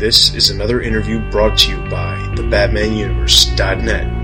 This is another interview brought to you by thebatmanuniverse.net.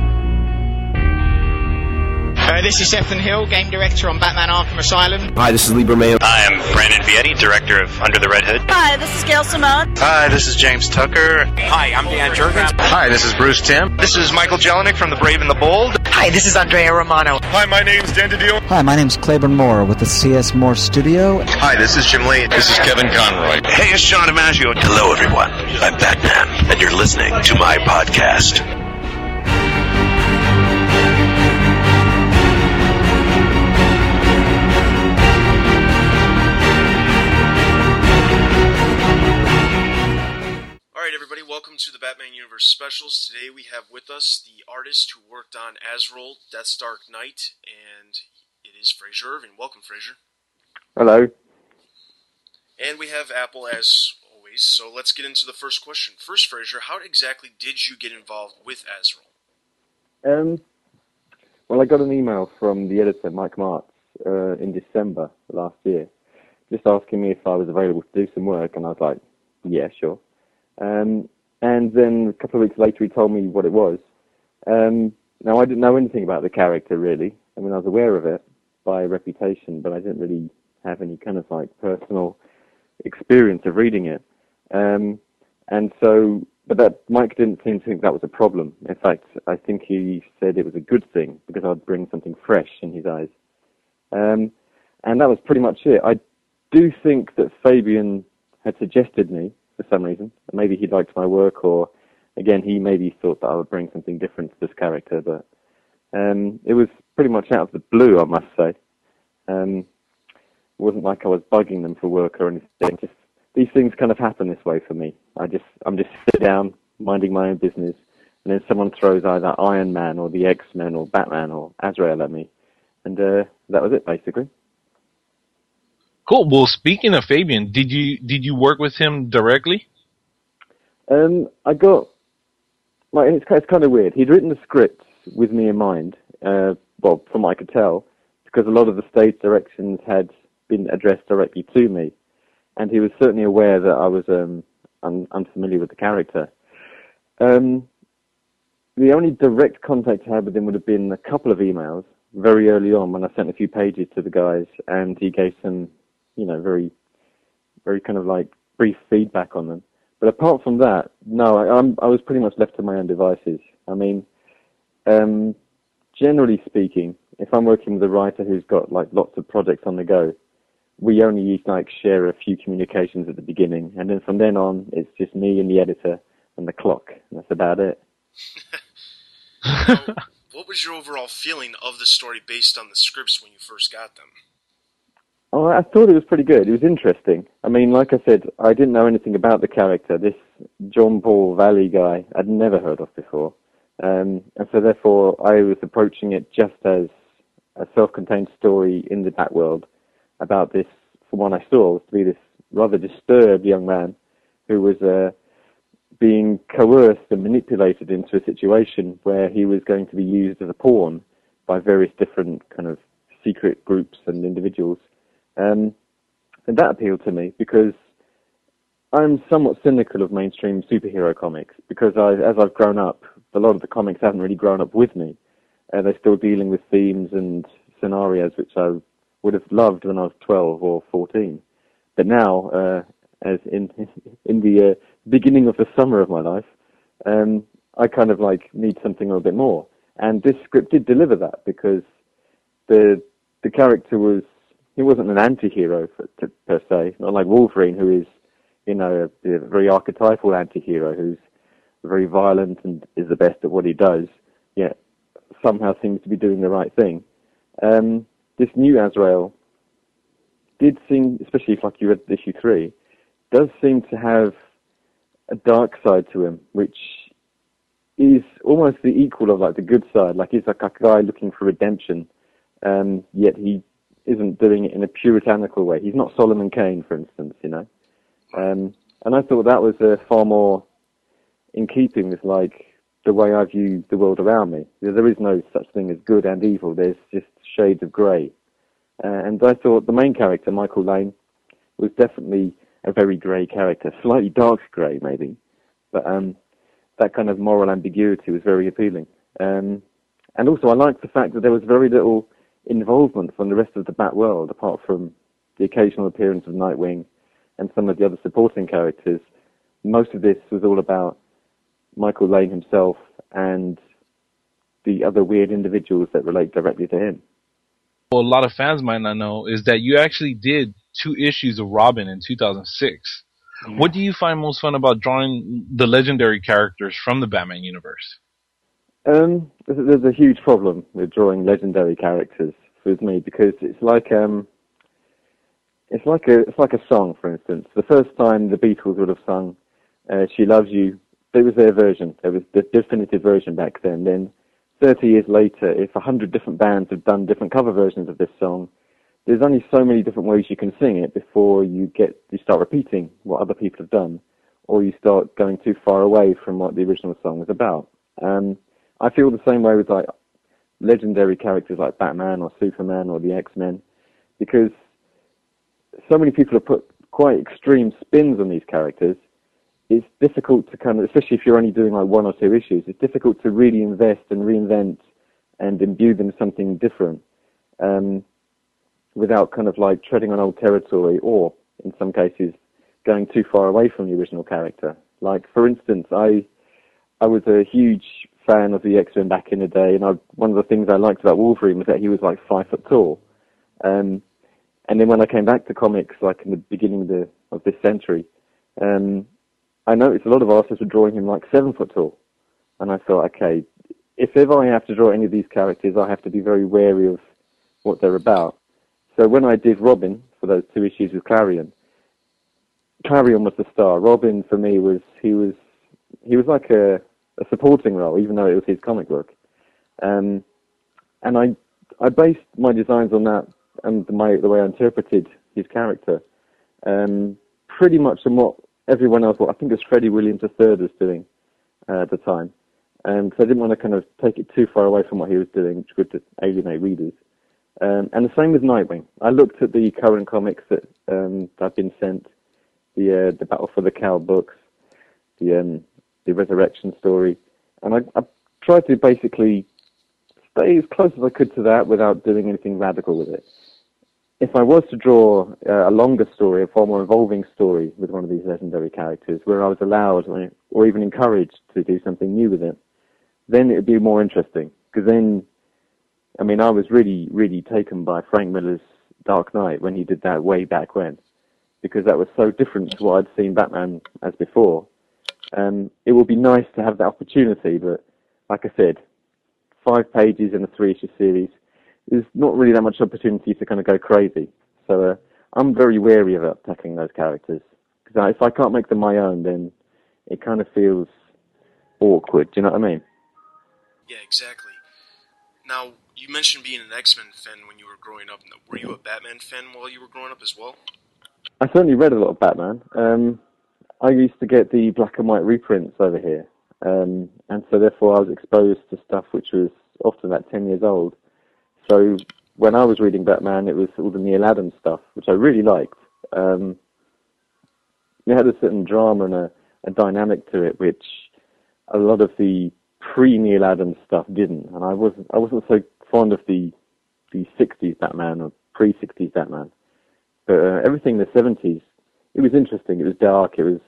Uh, this is Stephen Hill, game director on Batman Arkham Asylum. Hi, this is Libra Mayo. Hi, I'm Brandon Vietti, director of Under the Red Hood. Hi, this is Gail Simone. Hi, this is James Tucker. Hi, I'm Dan Jurgens. Hi, this is Bruce Timm. This is Michael Jelenic from The Brave and the Bold. Hi, this is Andrea Romano. Hi, my name's Dan DiDio. Hi, my name's Clayburn Moore with the CS Moore Studio. Hi, this is Jim Lee. This is Kevin Conroy. Hey, it's John DiMaggio. Hello, everyone. I'm Batman, and you're listening to my podcast. Universe specials. Today we have with us the artist who worked on Azrael, Death's Dark Knight, and it is Frazer Irving. Welcome, Frazer. Hello. And we have Apple as always. So let's get into the first question. First, Frazer, how exactly did you get involved with Azrael? Um, well, I got an email from the editor, Mike Marts, uh, in December last year, just asking me if I was available to do some work, and I was like, yeah, sure. Um, and then a couple of weeks later, he told me what it was. Um, now, I didn't know anything about the character really. I mean, I was aware of it by reputation, but I didn't really have any kind of like personal experience of reading it. Um, and so, but that Mike didn't seem to think that was a problem. In fact, I think he said it was a good thing because I'd bring something fresh in his eyes. Um, and that was pretty much it. I do think that Fabian had suggested me for some reason. Maybe he liked my work, or again, he maybe thought that I would bring something different to this character. But um, it was pretty much out of the blue, I must say. Um, it wasn't like I was bugging them for work or anything. Just these things kind of happen this way for me. I just I'm just sit down, minding my own business, and then someone throws either Iron Man or the X Men or Batman or Azrael at me, and uh, that was it basically. Cool. Well, speaking of Fabian, did you did you work with him directly? Um, I got like it's, it's kind of weird. He'd written the script with me in mind. Uh, well, from what I could tell, because a lot of the stage directions had been addressed directly to me, and he was certainly aware that I was um, un- unfamiliar with the character. Um, the only direct contact I had with him would have been a couple of emails very early on when I sent a few pages to the guys, and he gave some you know, very, very kind of like brief feedback on them. But apart from that, no, I, I'm, I was pretty much left to my own devices. I mean, um, generally speaking, if I'm working with a writer who's got like lots of projects on the go, we only like share a few communications at the beginning, and then from then on, it's just me and the editor and the clock. And that's about it. what was your overall feeling of the story based on the scripts when you first got them? Oh, I thought it was pretty good. It was interesting. I mean, like I said, I didn't know anything about the character. This John Paul Valley guy, I'd never heard of before. Um, and so therefore, I was approaching it just as a self-contained story in the Bat world about this, from what I saw, was to be this rather disturbed young man who was uh, being coerced and manipulated into a situation where he was going to be used as a pawn by various different kind of secret groups and individuals um, and that appealed to me because I'm somewhat cynical of mainstream superhero comics because I, as I've grown up, a lot of the comics haven't really grown up with me. Uh, they're still dealing with themes and scenarios which I would have loved when I was 12 or 14. But now, uh, as in in the uh, beginning of the summer of my life, um, I kind of like need something a little bit more. And this script did deliver that because the the character was he wasn't an anti-hero for, to, per se, not like Wolverine, who is, you know, a, a very archetypal anti-hero who's very violent and is the best at what he does, yet somehow seems to be doing the right thing. Um, this new Azrael did seem, especially if like you read issue three, does seem to have a dark side to him, which is almost the equal of like the good side. Like he's like a guy looking for redemption, um, yet he isn't doing it in a puritanical way. He's not Solomon Kane, for instance, you know. Um, and I thought that was uh, far more in keeping with like the way I view the world around me. There is no such thing as good and evil. There's just shades of grey. Uh, and I thought the main character, Michael Lane, was definitely a very grey character, slightly dark grey maybe. but um, that kind of moral ambiguity was very appealing. Um, and also, I liked the fact that there was very little involvement from the rest of the Bat world, apart from the occasional appearance of Nightwing and some of the other supporting characters. Most of this was all about Michael Lane himself and the other weird individuals that relate directly to him. Well, a lot of fans might not know is that you actually did two issues of Robin in 2006. Mm-hmm. What do you find most fun about drawing the legendary characters from the Batman universe? Um, there's a huge problem with drawing legendary characters with me because it's like um, it's like a it's like a song, for instance. The first time the Beatles would have sung uh, "She Loves You," it was their version. There was the definitive version back then. Then, 30 years later, if a hundred different bands have done different cover versions of this song, there's only so many different ways you can sing it before you get you start repeating what other people have done, or you start going too far away from what the original song was about. Um, I feel the same way with like legendary characters like Batman or Superman or the X Men, because so many people have put quite extreme spins on these characters. It's difficult to kind of, especially if you're only doing like one or two issues, it's difficult to really invest and reinvent and imbue them something different. Um, without kind of like treading on old territory or in some cases going too far away from the original character. Like for instance, I I was a huge fan of the X-Men back in the day, and I, one of the things I liked about Wolverine was that he was like five foot tall. Um, and then when I came back to comics, like in the beginning of, the, of this century, um, I noticed a lot of artists were drawing him like seven foot tall, and I thought, okay, if ever I have to draw any of these characters, I have to be very wary of what they're about. So when I did Robin for those two issues with Klarion, Klarion was the star. Robin for me was he was he was like a, a supporting role, even though it was his comic book. Um, and I I based my designs on that and my the way I interpreted his character, um, pretty much on what everyone else, what I think it was Freddie Williams III was doing uh, at the time, um, I didn't want to kind of take it too far away from what he was doing, which would alienate readers. Um, and the same with Nightwing. I looked at the current comics that um, have been sent, the uh, the Battle for the Cowl books, the um, the Resurrection story, and I, I tried to basically stay as close as I could to that without doing anything radical with it. If I was to draw uh, a longer story, a far more involving story with one of these legendary characters, where I was allowed or, or even encouraged to do something new with it, then it would be more interesting. Because then I mean, I was really, really taken by Frank Miller's Dark Knight when he did that way back when, because that was so different to what I'd seen Batman as before. Um, it would be nice to have that opportunity, but like I said, five pages in a three-issue series, there's not really that much opportunity to kind of go crazy. So uh, I'm very wary of tackling those characters because if I can't make them my own, then it kind of feels awkward. Do you know what I mean? Yeah, exactly. Now, you mentioned being an X Men fan when you were growing up. Were you a Batman fan while you were growing up as well? I certainly read a lot of Batman. Um, I used to get the black and white reprints over here, um, and so therefore I was exposed to stuff which was often about ten years old. So when I was reading Batman, it was all the Neal Adams stuff, which I really liked. Um, it had a certain drama and a, a dynamic to it, which a lot of the pre Neal Adams stuff didn't, and I wasn't I wasn't so fond of the the 60s Batman or pre 60s Batman, but uh, everything in the 70s it was interesting. It was dark. It was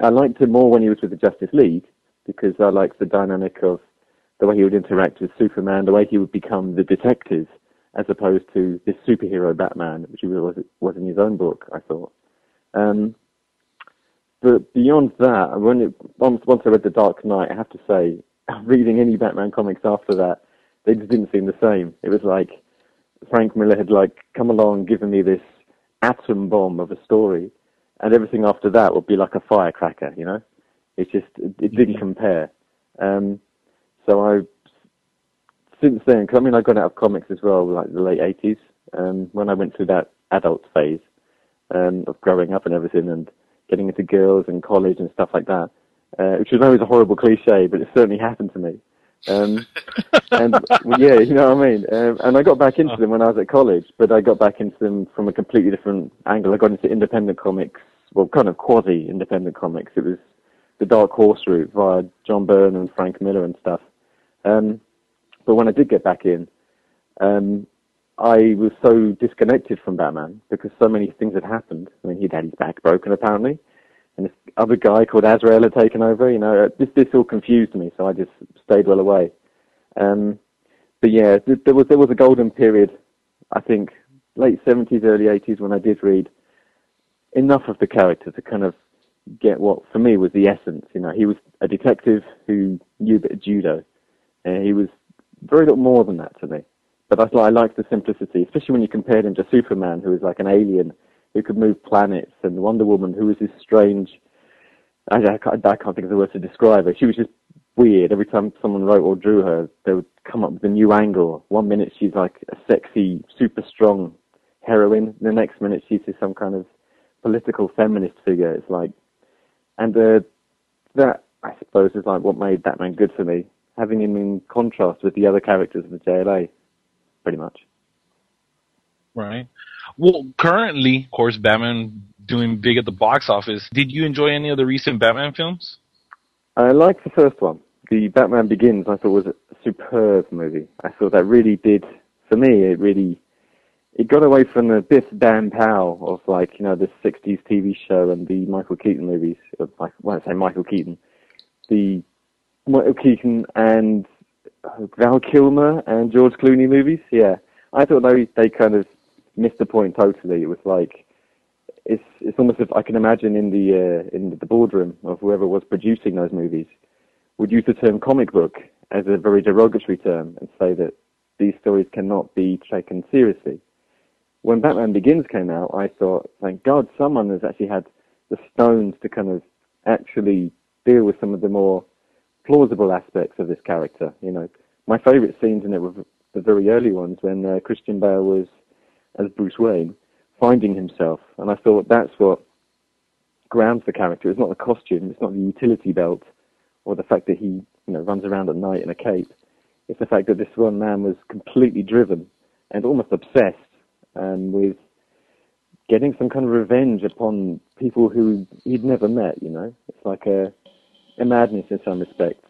I liked it more when he was with the Justice League because I liked the dynamic of the way he would interact with Superman, the way he would become the detective, as opposed to this superhero Batman, which he was was in his own book. I thought. Um, but beyond that, when it, once once I read The Dark Knight, I have to say, reading any Batman comics after that, they just didn't seem the same. It was like Frank Miller had like come along, given me this atom bomb of a story, and everything after that would be like a firecracker. You know, it just it, didn't mm-hmm. compare. Um, so I since then, cause I mean, I got out of comics as well, like the late '80s, um, when I went through that adult phase um, of growing up and everything, and getting into girls and college and stuff like that, uh, which was always a horrible cliche, but it certainly happened to me. Um, and yeah, you know what I mean. Um, and I got back into them when I was at college, but I got back into them from a completely different angle. I got into independent comics, well, kind of quasi-independent comics. It was the Dark Horse route via John Byrne and Frank Miller and stuff. Um, but when I did get back in, um, I was so disconnected from Batman because so many things had happened. I mean, he'd had his back broken apparently, and this other guy called Azrael had taken over. You know, this this all confused me, so I just stayed well away. Um, but yeah, there was there was a golden period, I think, late seventies, early eighties, when I did read enough of the character to kind of get what for me was the essence. You know, he was a detective who knew a bit of judo, and he was very little more than that to me. But I, I liked the simplicity, especially when you compared him to Superman, who was like an alien who could move planets, and Wonder Woman, who was this strange. I, I, can't, I can't think of the word to describe her. She was just weird. Every time someone wrote or drew her, they would come up with a new angle. One minute she's like a sexy, super strong heroine. The next minute she's some kind of political feminist figure. It's like, and uh, that I suppose is like what made Batman good for me, having him in contrast with the other characters of the JLA, pretty much. Right. Well, currently, of course, Batman doing big at the box office. Did you enjoy any of the recent Batman films? I liked the first one. The Batman Begins, I thought was a superb movie. I thought that really did, for me, it really, it got away from the Biff Dan Powell of like, you know, the 60s TV show and the Michael Keaton movies. Of, like, when I say Michael Keaton, the Michael Keaton and uh, Val Kilmer and George Clooney movies. Yeah, I thought they they kind of missed the point totally. It was like it's it's almost if I can imagine in the uh, in the boardroom of whoever was producing those movies would use the term comic book as a very derogatory term and say that these stories cannot be taken seriously. When Batman Begins came out, I thought, thank God, someone has actually had the stones to kind of actually deal with some of the more plausible aspects of this character. You know, my favourite scenes in it were the very early ones when uh, Christian Bale was as Bruce Wayne finding himself, and I thought that's what grounds the character. It's not the costume, it's not the utility belt, or the fact that he you know runs around at night in a cape. It's the fact that this one man was completely driven and almost obsessed um, with getting some kind of revenge upon people who he'd never met. You know, it's like a a madness in some respects.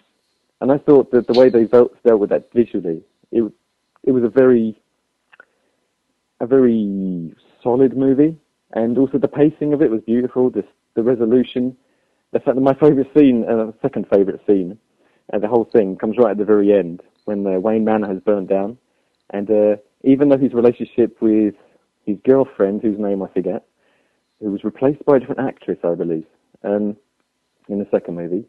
And I thought that the way they dealt, dealt with that visually, it it was a very a very solid movie, and also the pacing of it was beautiful. The the resolution, the fact that my favourite scene, uh, second favourite scene, and the whole thing comes right at the very end when uh, Wayne Manor has burned down, and uh, even though his relationship with his girlfriend, whose name I forget, who was replaced by a different actress, I believe, um, in the second movie,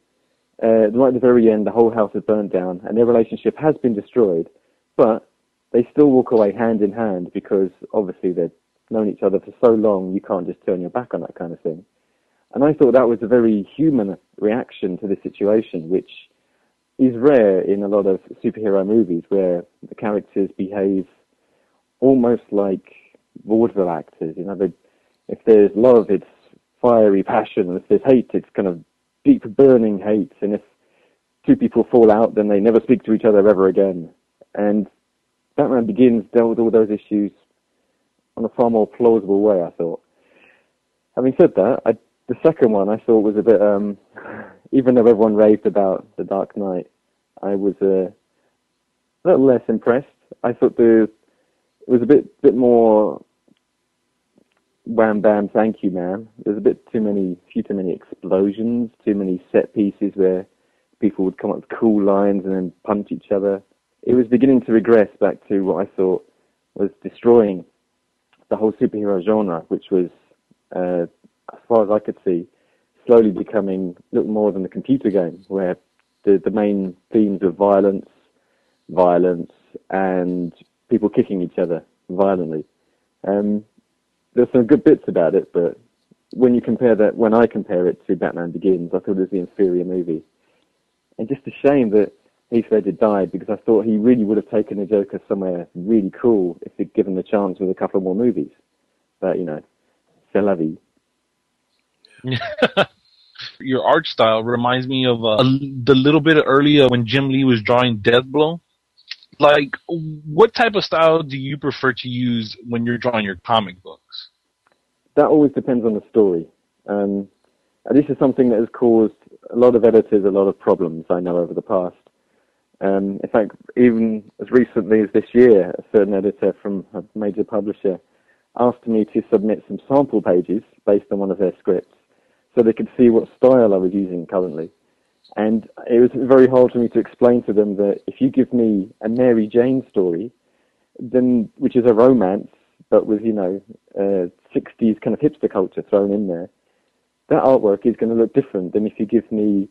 uh, right at the very end, the whole house is burnt down, and their relationship has been destroyed, but they still walk away hand in hand because obviously they've known each other for so long, you can't just turn your back on that kind of thing. And I thought that was a very human reaction to the situation, which is rare in a lot of superhero movies where the characters behave almost like vaudeville actors. You know, if there's love, it's fiery passion, and if there's hate, it's kind of deep burning hate, and if two people fall out, then they never speak to each other ever again. And Batman Begins dealt with all those issues on a far more plausible way, I thought. Having said that, I, the second one I thought was a bit, um, even though everyone raved about The Dark Knight, I was uh, a little less impressed. I thought the it was a bit bit more wham bam thank you man. There's a bit too many few too many explosions, too many set pieces where people would come up with cool lines and then punch each other. It was beginning to regress back to what I thought was destroying the whole superhero genre, which was, uh, as far as I could see, slowly becoming little more than a computer game, where the the main themes of violence, violence, and people kicking each other violently. Um, there's some good bits about it, but when you compare that, when I compare it to Batman Begins, I thought it was the inferior movie. And just a shame that Heath Ledger died because I thought he really would have taken the Joker somewhere really cool if he'd given the chance with a couple more movies. But you know, c'est la vie. Your art style reminds me of uh, the little bit earlier when Jim Lee was drawing Deathblow. Like, what type of style do you prefer to use when you're drawing your comic books? That always depends on the story. Um, and this is something that has caused a lot of editors a lot of problems I know over the past. Um, in fact, even as recently as this year, a certain editor from a major publisher asked me to submit some sample pages based on one of their scripts so they could see what style I was using currently. And it was very hard for me to explain to them that if you give me a Mary Jane story, then which is a romance, but with you know uh, 60s kind of hipster culture thrown in there, that artwork is going to look different than if you give me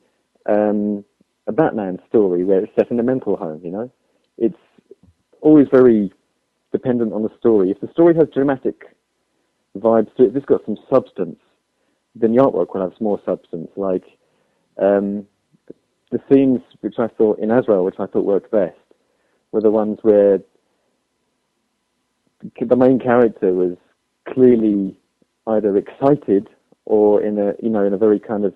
um, a Batman story where it's set in a mental home. You know, it's always very dependent on the story. If the story has dramatic vibes to it, if it's got some substance, then the artwork will have more substance. Like um, the scenes which I thought in Azrael, which I thought worked best, were the ones where the main character was clearly either excited or in a you know in a very kind of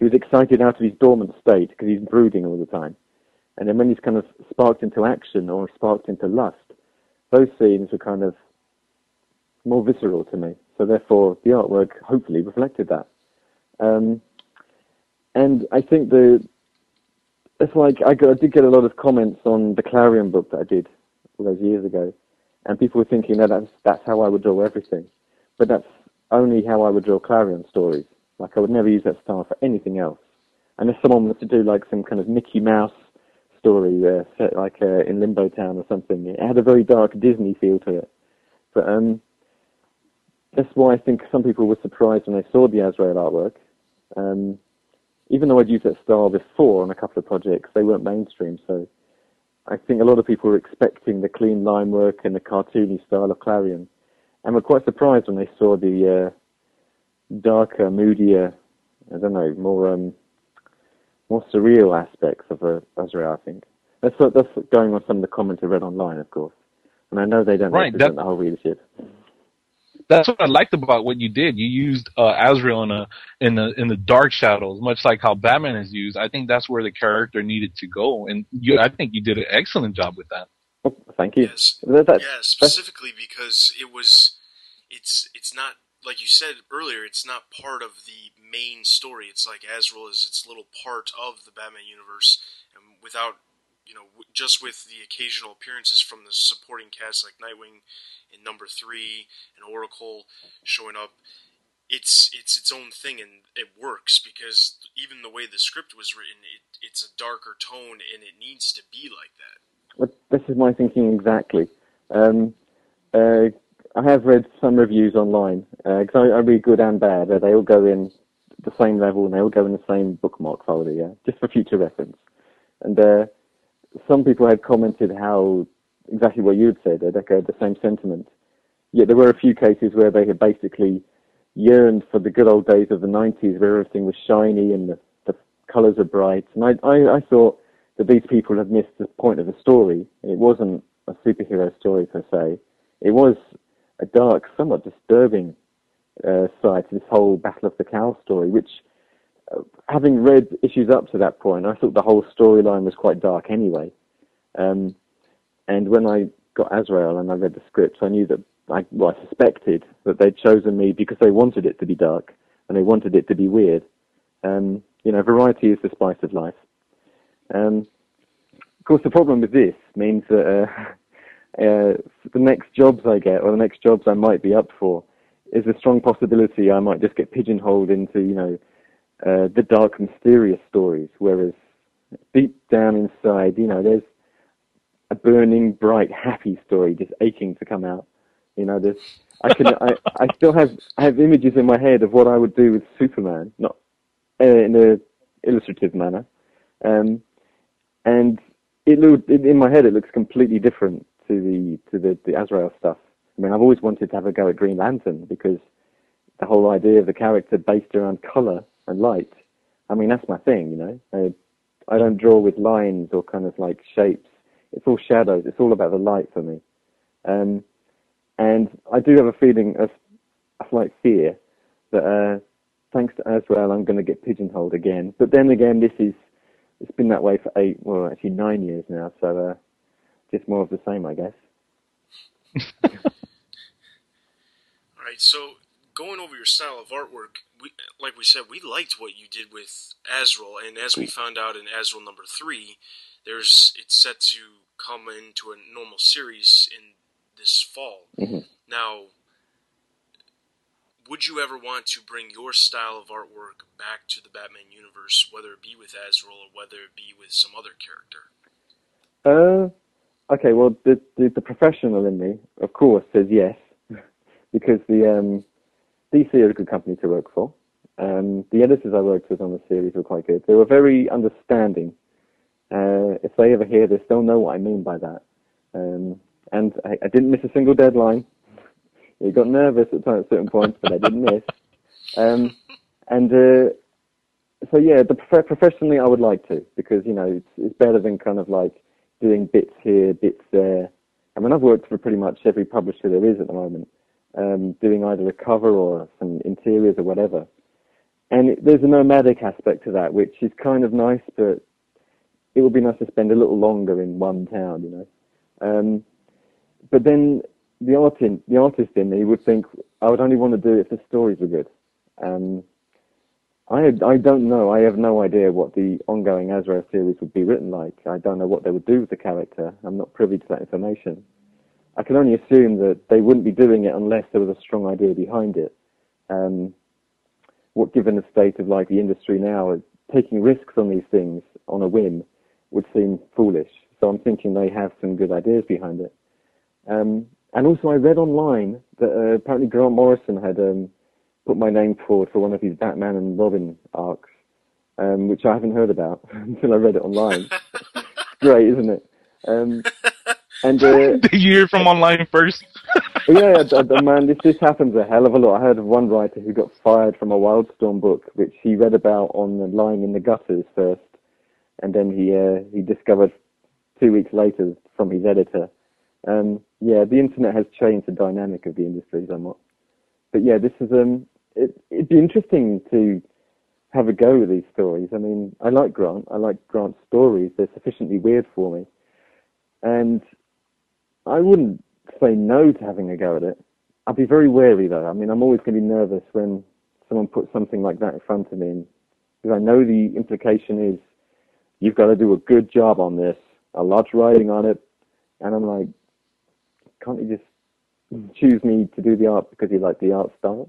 he was excited out of his dormant state because he's brooding all the time, and then when he's kind of sparked into action or sparked into lust, those scenes were kind of more visceral to me. So therefore, the artwork hopefully reflected that. Um, and I think the it's like I, got, I did get a lot of comments on the Klarion book that I did all those years ago, and people were thinking that that's, that's how I would draw everything. But that's only how I would draw Klarion stories. Like I would never use that style for anything else. Unless someone was to do like some kind of Mickey Mouse story uh, set like uh, in Limbo Town or something, it had a very dark Disney feel to it. But um, that's why I think some people were surprised when they saw the Azrael artwork. Um, even though I'd used that style before on a couple of projects, they weren't mainstream. So I think a lot of people were expecting the clean line work and the cartoony style of Klarion, and were quite surprised when they saw the uh, darker, moodier, I don't know, more um, more surreal aspects of uh, Azrael. I think that's what, that's going on some of the comments I read online, of course, and I know they don't right, represent that, the whole readership that's what I liked about what you did. You used uh, Azrael in a in the in the dark shadows, much like how Batman is used. I think that's where the character needed to go, and you, I think you did an excellent job with that. Oh, thank you. Yes, yeah, specifically because it was, it's it's not like you said earlier. It's not part of the main story. It's like Azrael is its little part of the Batman universe, and without you know, just with the occasional appearances from the supporting cast like Nightwing in number three and Oracle showing up, it's it's its own thing and it works because even the way the script was written, it, it's a darker tone and it needs to be like that. This is my thinking exactly. Um, uh, I have read some reviews online because uh, I, I, read good and bad. They all go in the same level and they all go in the same bookmark folder, yeah, just for future reference. And uh, some people had commented how exactly what you had said, they'd echoed the same sentiment. Yet there were a few cases where they had basically yearned for the good old days of the 90s where everything was shiny and the, the colours are bright. And I, I, I thought that these people had missed the point of the story. It wasn't a superhero story per se. It was a dark, somewhat disturbing uh, side to this whole Battle of the Cowl story, which having read issues up to that point, I thought the whole storyline was quite dark anyway. Um, and when I got Azrael and I read the script, I knew that I, well, I suspected that they'd chosen me because they wanted it to be dark and they wanted it to be weird. Um, you know, variety is the spice of life. Um, of course, the problem with this means that uh, uh, the next jobs I get or the next jobs I might be up for is a strong possibility I might just get pigeonholed into, you know, uh, the dark, mysterious stories, whereas deep down inside, you know, there's a burning, bright, happy story just aching to come out. You know, there's, I can, I, I still have, I have images in my head of what I would do with Superman, not uh, in a illustrative manner, um, and it looked in my head. It looks completely different to the to the, the Azrael stuff. I mean, I've always wanted to have a go at Green Lantern because the whole idea of the character based around color and light. I mean, that's my thing, you know. I, I don't draw with lines or kind of like shapes. It's all shadows. It's all about the light for me. Um, and I do have a feeling of a slight fear that uh, thanks to Azrael, I'm going to get pigeonholed again. But then again, this is it's been that way for eight, well, actually nine years now. So uh, just more of the same, I guess. All right. So going over your style of artwork, we, like we said, we liked what you did with Azrael, and as we found out in Azrael number three, there's it's set to come into a normal series in this fall. Mhm. Now, would you ever want to bring your style of artwork back to the Batman universe, whether it be with Azrael or whether it be with some other character? Uh, okay. Well, the, the the professional in me, of course, says yes, because the um, DC is a good company to work for. Um, the editors I worked with on the series were quite good. They were very understanding. Uh, if they ever hear this, they'll know what I mean by that. Um, and I, I didn't miss a single deadline. It got nervous at times- certain points, but I didn't miss. Um, and uh, so yeah, the prof- professionally I would like to because you know it's it's better than kind of like doing bits here, bits there. I mean, I've worked for pretty much every publisher there is at the moment, um, doing either a cover or some interiors or whatever. And it, there's a nomadic aspect to that, which is kind of nice, but it would be nice to spend a little longer in one town, you know. Um, but then the art in, the artist in me would think I would only want to do it if the stories were good. Um, I I don't know. I have no idea what the ongoing Azrael series would be written like. I don't know what they would do with the character. I'm not privy to that information. I can only assume that they wouldn't be doing it unless there was a strong idea behind it. Um, what, given the state of like the industry now, taking risks on these things on a whim would seem foolish. So I'm thinking they have some good ideas behind it. Um, and also, I read online that uh, apparently Grant Morrison had um, put my name forward for one of his Batman and Robin arcs, um, which I haven't heard about until I read it online. Great, isn't it? Um, and uh, Did you hear from online first? yeah, man, this this happens a hell of a lot. I heard of one writer who got fired from a Wildstorm book, which he read about on the lying in the gutters first, and then he uh, he discovered two weeks later from his editor. Um, yeah, the internet has changed the dynamic of the industry somewhat. But yeah, this is um, it, it'd be interesting to have a go with these stories. I mean, I like Grant. I like Grant's stories. They're sufficiently weird for me, and I wouldn't say no to having a go at it. I'd be very wary though. I mean, I'm always going to be nervous when someone puts something like that in front of me, because I know the implication is you've got to do a good job on this, a lot's writing on it, and I'm like, can't you just choose me to do the art because you like the art style?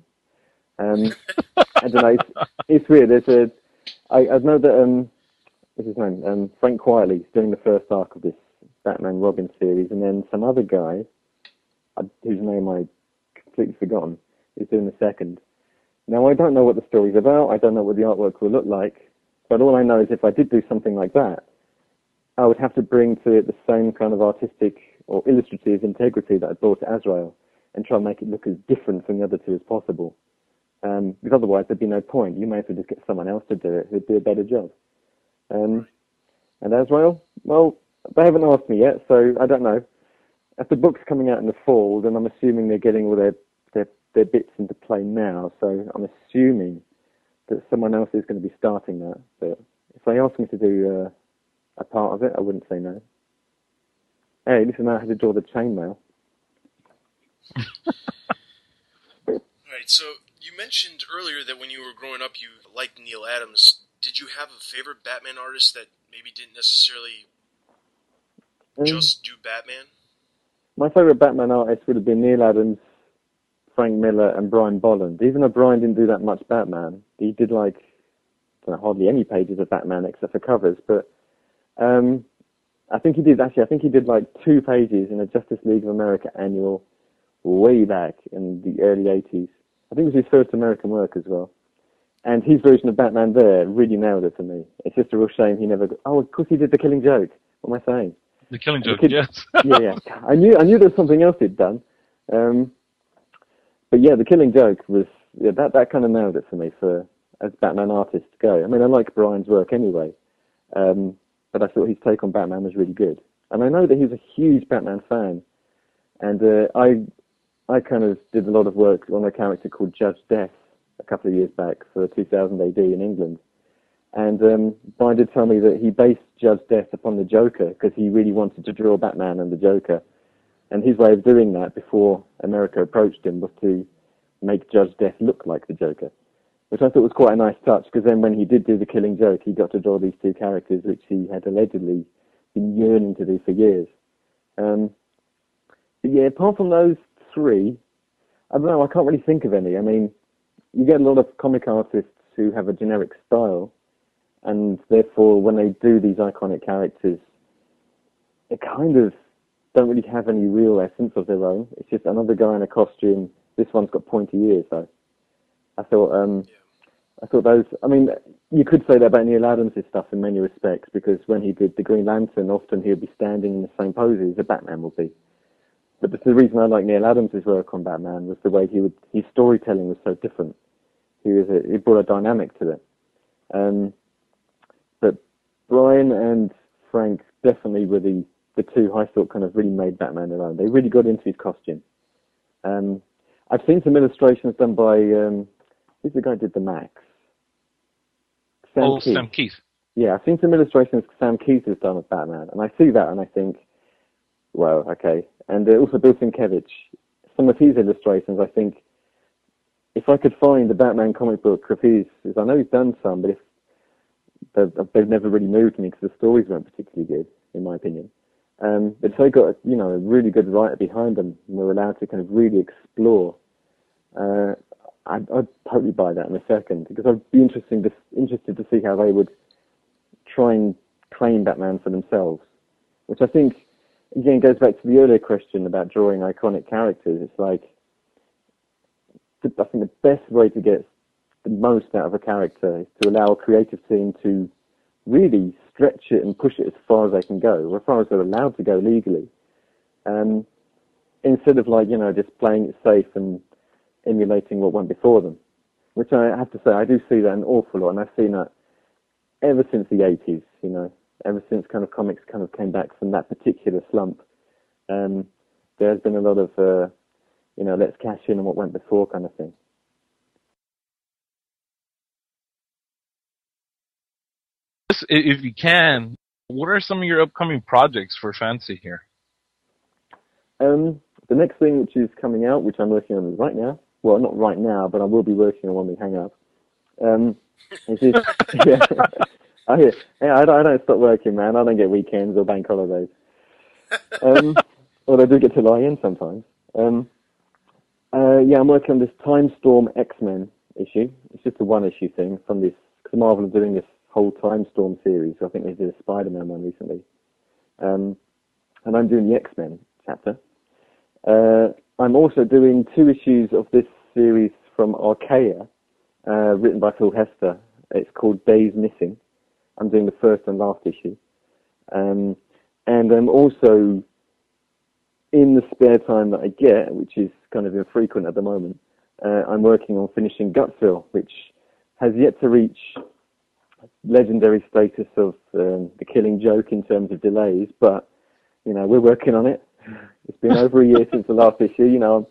Um, I don't know. It's, it's weird. There's a, I, I know that um, what's his name? Um, Frank Quitely is doing the first arc of this Batman Robin series, and then some other guy, whose name I completely forgotten, is doing the second. Now I don't know what the story's about. I don't know what the artwork will look like, but all I know is if I did do something like that, I would have to bring to it the same kind of artistic or illustrative integrity that I brought to Azrael, and try and make it look as different from the other two as possible. Um, because otherwise there'd be no point. You may as well just get someone else to do it who'd do a better job. Um, and Azrael, well, they haven't asked me yet, so I don't know. If the book's coming out in the fall, then I'm assuming they're getting all their, their, their bits into play now, so I'm assuming that someone else is going to be starting that. But if they ask me to do uh, a part of it, I wouldn't say no. Hey, listen, I had to draw the chainmail. Right. So you mentioned earlier that when you were growing up, you liked Neal Adams. Did you have a favorite Batman artist that maybe didn't necessarily Um, just do Batman? My favourite Batman artist would have been Neal Adams, Frank Miller, and Brian Bolland. Even though Brian didn't do that much Batman, he did like know, hardly any pages of Batman except for covers. But um, I think he did actually. I think he did like two pages in a Justice League of America annual way back in the early '80s. I think it was his first American work as well. And his version of Batman there really nailed it for me. It's just a real shame he never. Got, oh, of course he did the Killing Joke. What am I saying? The Killing The Joke, kid- yes. yeah, yeah. I knew I knew there was something else he'd done. Um, but yeah, the Killing Joke was yeah, that that kind of nailed it for me for as Batman artist to go. I mean, I like Brian's work anyway, um, but I thought his take on Batman was really good. And I know that he's a huge Batman fan, and uh, I I kind of did a lot of work on a character called Judge Death a couple of years back for 2000 AD in England. And um, Brian did tell me that he based Judge Death upon the Joker because he really wanted to draw Batman and the Joker. And his way of doing that before America approached him was to make Judge Death look like the Joker, which I thought was quite a nice touch. Because then when he did do the Killing Joke, he got to draw these two characters, which he had allegedly been yearning to do for years. Um, but yeah, apart from those three, I don't know. I can't really think of any. I mean, you get a lot of comic artists who have a generic style, and therefore, when they do these iconic characters, they kind of don't really have any real essence of their own. It's just another guy in a costume. This one's got pointy ears, though. I thought, um, I thought those. I mean, you could say that about Neal Adams' stuff in many respects, because when he did the Green Lantern, often he'd be standing in the same poses a Batman will be. But the reason I like Neal Adams' work on Batman was the way he would his storytelling was so different. He was a, he brought a dynamic to it. Um, but Brian and Frank definitely were the the two I thought kind of really made Batman their own. They really got into his costume. Um, I've seen some illustrations done by um, who's the guy who did the Maxx? Sam oh, Kieth. Sam Kieth. Yeah, I've seen some illustrations Sam Kieth has done of Batman, and I see that and I think, well, okay. And uh, also Bill Sienkiewicz, some of his illustrations, I think, if I could find the Batman comic book of his, I know he's done some, but if they've, never really moved me because the stories weren't particularly good, in my opinion. Um, but if they got you know a really good writer behind them and were allowed to kind of really explore, uh, I'd, I'd, totally buy that in a second because I'd be interesting to, interested to see how they would try and claim Batman for themselves, which I think again it goes back to the earlier question about drawing iconic characters. It's like I think the best way to get the most out of a character is to allow a creative team to really stretch it and push it as far as they can go, or as far as they're allowed to go legally. Um, instead of like, you know, just playing it safe and emulating what went before them. Which I have to say, I do see that an awful lot, and I've seen that ever since the 80s, you know, ever since kind of comics kind of came back from that particular slump. Um, there's been a lot of, uh, you know, let's cash in on what went before kind of thing. if you can, what are some of your upcoming projects for Fancy here? Um, the next thing which is coming out, which I'm working on right now, well, not right now, but I will be working on when we hang up. Um, is this, yeah, I, yeah, I, don't, I don't stop working, man. I don't get weekends or bank holidays. Um, although I do get to lie in sometimes. Um, uh, yeah, I'm working on this Time Storm X-Men issue. It's just a one-issue thing from this, because Marvel are doing this whole Time Storm series. I think they did a Spider-Man one recently. Um, and I'm doing the X-Men chapter. Uh, I'm also doing two issues of this series from Archaia, uh, written by Phil Hester. It's called Days Missing. I'm doing the first and last issue. Um, and I'm also, in the spare time that I get, which is kind of infrequent at the moment, uh, I'm working on finishing Gutsville, which has yet to reach legendary status of um, the killing joke in terms of delays, but you know we're working on it. It's been over a year since the last issue. You know,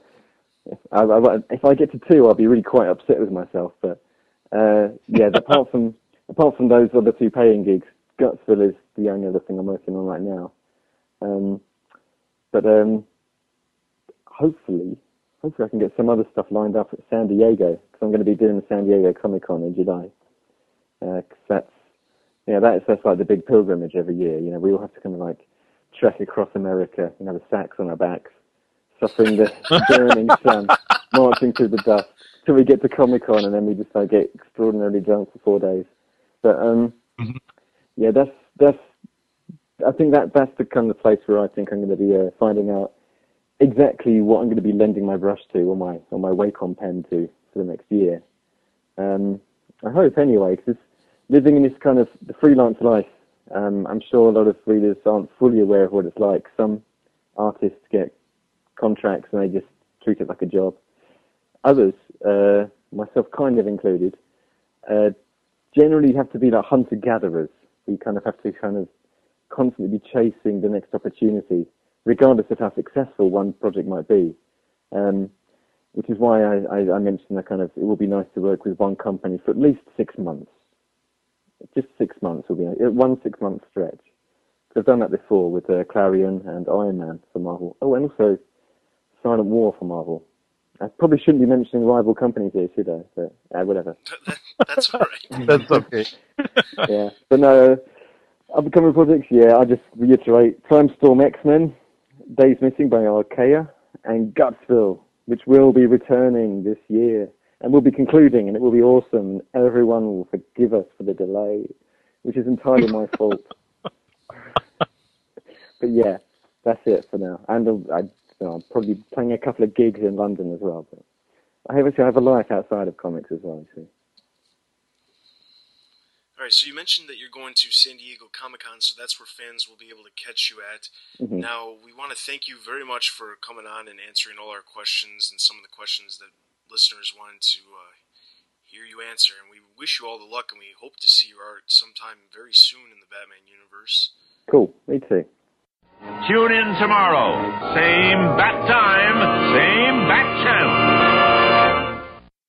if I, if I get to two, I'll be really quite upset with myself. But uh, yeah, apart from apart from those other two paying gigs, Gutsville is the only other thing I'm working on right now. Um, but um, hopefully, hopefully I can get some other stuff lined up at San Diego because I'm going to be doing the San Diego Comic Con in July. Uh, cause that's, you know, that's, that's like the big pilgrimage every year. You know, we all have to kind of like trek across America, you know, the sacks on our backs, suffering the burning sun, marching through the dust till we get to Comic Con and then we just like get extraordinarily drunk for four days. But, um, mm-hmm. yeah, that's, that's, I think that that's the kind of place where I think I'm going to be uh, finding out exactly what I'm going to be lending my brush to or my or my Wacom pen to for the next year. Um, I hope anyway, because living in this kind of the freelance life, um, I'm sure a lot of readers aren't fully aware of what it's like. Some artists get contracts and they just treat it like a job. Others, uh, myself kind of included, uh, generally have to be like hunter-gatherers. You kind of have to kind of constantly be chasing the next opportunity, regardless of how successful one project might be. Um, which is why I, I, I mentioned that kind of it will be nice to work with one company for at least six months just six months will be one six month stretch. I've done that before with uh, Klarion and Iron Man for Marvel. Oh, and also Silent War for Marvel. I probably shouldn't be mentioning rival companies here, should I? But uh, whatever. That's all right. That's okay. yeah, but no. Upcoming projects, yeah. I just reiterate: Time Storm X-Men, Days Missing by Archaia, and Gutsville, which will be returning this year and we'll be concluding, and it will be awesome. Everyone will forgive us for the delay, which is entirely my fault. but yeah, that's it for now. And uh, I, know, I'm probably playing a couple of gigs in London as well. But I obviously have a life outside of comics as well. Too. All right, so you mentioned that you're going to San Diego Comic Con, so that's where fans will be able to catch you at. Mm-hmm. Now, we want to thank you very much for coming on and answering all our questions and some of the questions that listeners wanted to uh, hear you answer. And we wish you all the luck, and we hope to see your art sometime very soon in the Batman universe. Cool. Me too. Tune in tomorrow. Same bat time, same bat channel.